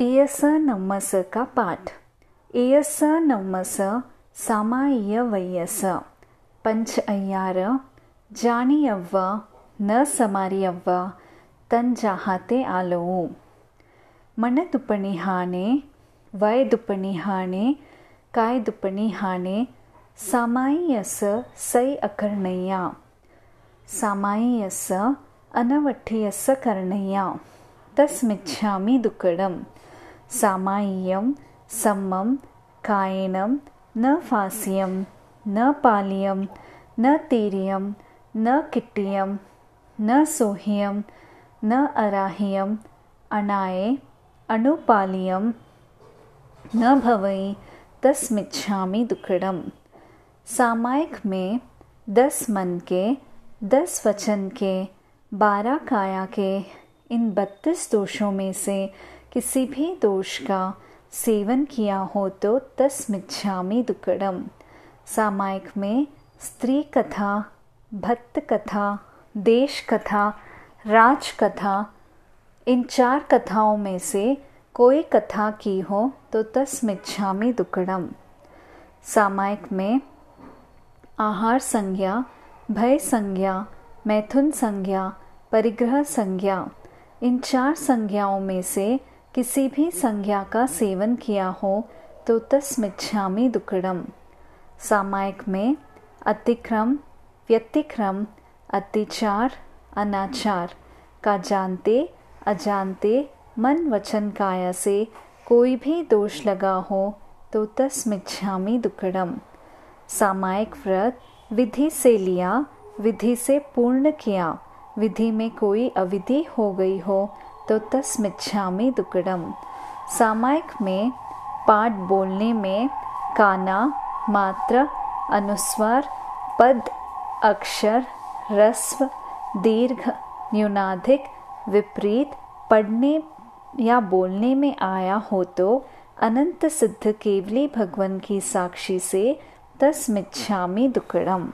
இயச நம்மச க பாட் ನಮ್ಮಸ நம்மச ವಯಸ್ಸ ಪಂಚ ಅಯ್ಯಾರ ஐயார ಜಾಣಿಯವ್ವ ನ ಸಮಾರಿಯವ್ವ ತಂಜಾಹಾತೆ ಆಲವು ಮಣ ಮಣದುಪ್ಪಣಿ ಹಾಣೆ ವಯದುಪ್ಪಣಿ ಹಾಣೆ ಕಾಯ್ದುಪ್ಪಣಿ ಹಾಣೆ ಸಾಮಾಯಿಯಸ ಸೈ ಅಕರ್ಣಯ್ಯ ಸಾಮಾಯಿಯಸ ಅನವಠಿಯಸ ಕರ್ಣಯ್ಯ ತಸ್ಮಿಚ್ಛಾಮಿ ದುಕ್ಕಡಂ सामाय्यं, सम्मं, कायेनं, न फास्यं, न पाल्यं, न तीर्यं, न किट्टियं न सोह्यं, न अराह्यम् अणाये अणुपाल्यं न भवई तस्मिच्छामि दुक्कडं सामायिक में दस मन के, दस वचन के, बारह काया के, इन बत्तीस दोषों में से किसी भी दोष का सेवन किया हो तो तस्मिच्छामि दुकड़म। सामायिक में स्त्री कथा, भक्त कथा, देश कथा, राज कथा, इन चार कथाओं में से कोई कथा की हो तो तस्मिच्छामि दुकड़म। सामायिक में आहार संज्ञा, भय संज्ञा, मैथुन संज्ञा, परिग्रह संज्ञा, इन चार संज्ञाओं में से किसी भी संज्ञा का सेवन किया हो तो तस्मिच्छामि दुकड़म सामायिक में अतिक्रम, व्यतिक्रम, अतिचार, अनाचार का जानते, अजानते मन वचन काया से कोई भी दोष लगा हो तो तस्मिच्छामि दुकड़म सामायिक व्रत विधि से लिया, विधि से पूर्ण किया, विधि में कोई अविधि हो गई हो तो तस्मिच्छामि दुकड़म। सामायिक में पाठ बोलने में काना, मात्र, अनुस्वार, पद, अक्षर, रस्व, दीर्घ, न्यूनाधिक, विपरीत, पढ़ने या बोलने में आया हो तो अनंत सिद्ध केवली भगवान की साक्षी से तस्मिच्छामि दुक्कडम